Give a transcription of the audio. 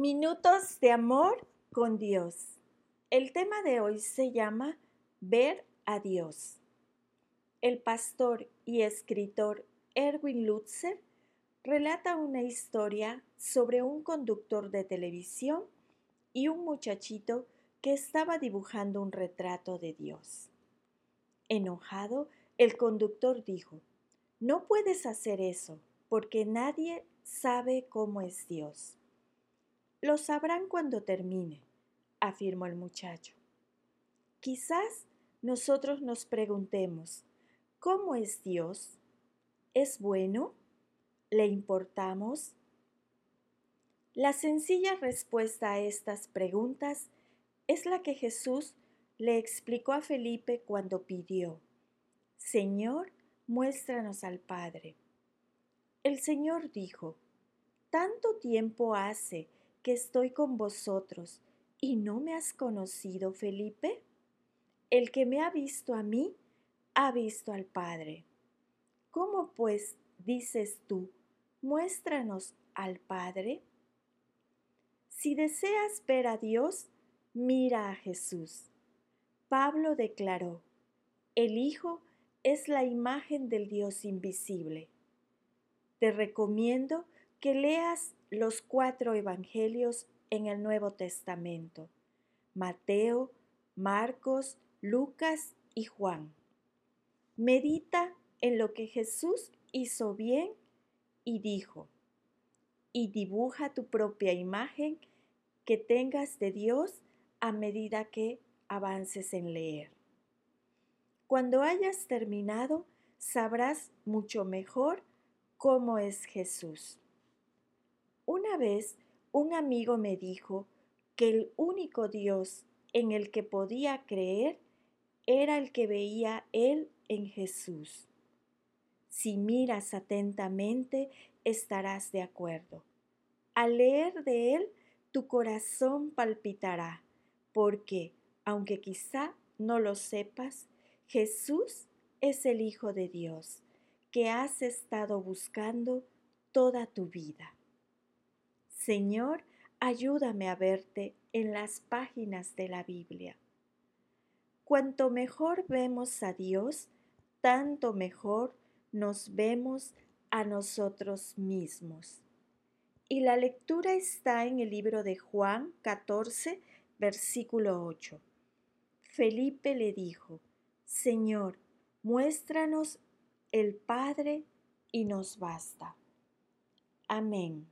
Minutos de amor con Dios. El tema de hoy se llama Ver a Dios. El pastor y escritor Erwin Lutzer relata una historia sobre un conductor de televisión y un muchachito que estaba dibujando un retrato de Dios. Enojado, el conductor dijo, No puedes hacer eso, porque nadie sabe cómo es Dios. Lo sabrán cuando termine, afirmó el muchacho. Quizás nosotros nos preguntemos, ¿cómo es Dios? ¿Es bueno? ¿Le importamos? La sencilla respuesta a estas preguntas es la que Jesús le explicó a Felipe cuando pidió, Señor, muéstranos al Padre. El Señor dijo, Tanto tiempo hace estoy con vosotros y no me has conocido, Felipe? El que me ha visto a mí, ha visto al Padre. ¿Cómo pues dices tú, muéstranos al Padre? Si deseas ver a Dios, mira a Jesús. Pablo declaró, el Hijo es la imagen del Dios invisible. Te recomiendo que leas los cuatro evangelios en el Nuevo Testamento, Mateo, Marcos, Lucas y Juan. Medita en lo que Jesús hizo bien y dijo, y dibuja tu propia imagen que tengas de Dios a medida que avances en leer. Cuando hayas terminado, sabrás mucho mejor cómo es Jesús. Una vez un amigo me dijo que el único Dios en el que podía creer era el que veía él en Jesús. Si miras atentamente, estarás de acuerdo. Al leer de él, tu corazón palpitará, porque, aunque quizá no lo sepas, Jesús es el Hijo de Dios, que has estado buscando toda tu vida. Señor, ayúdame a verte en las páginas de la Biblia. Cuanto mejor vemos a Dios, tanto mejor nos vemos a nosotros mismos. Y la lectura está en el libro de Juan 14, versículo 8. Felipe le dijo, Señor, muéstranos el Padre y nos basta. Amén.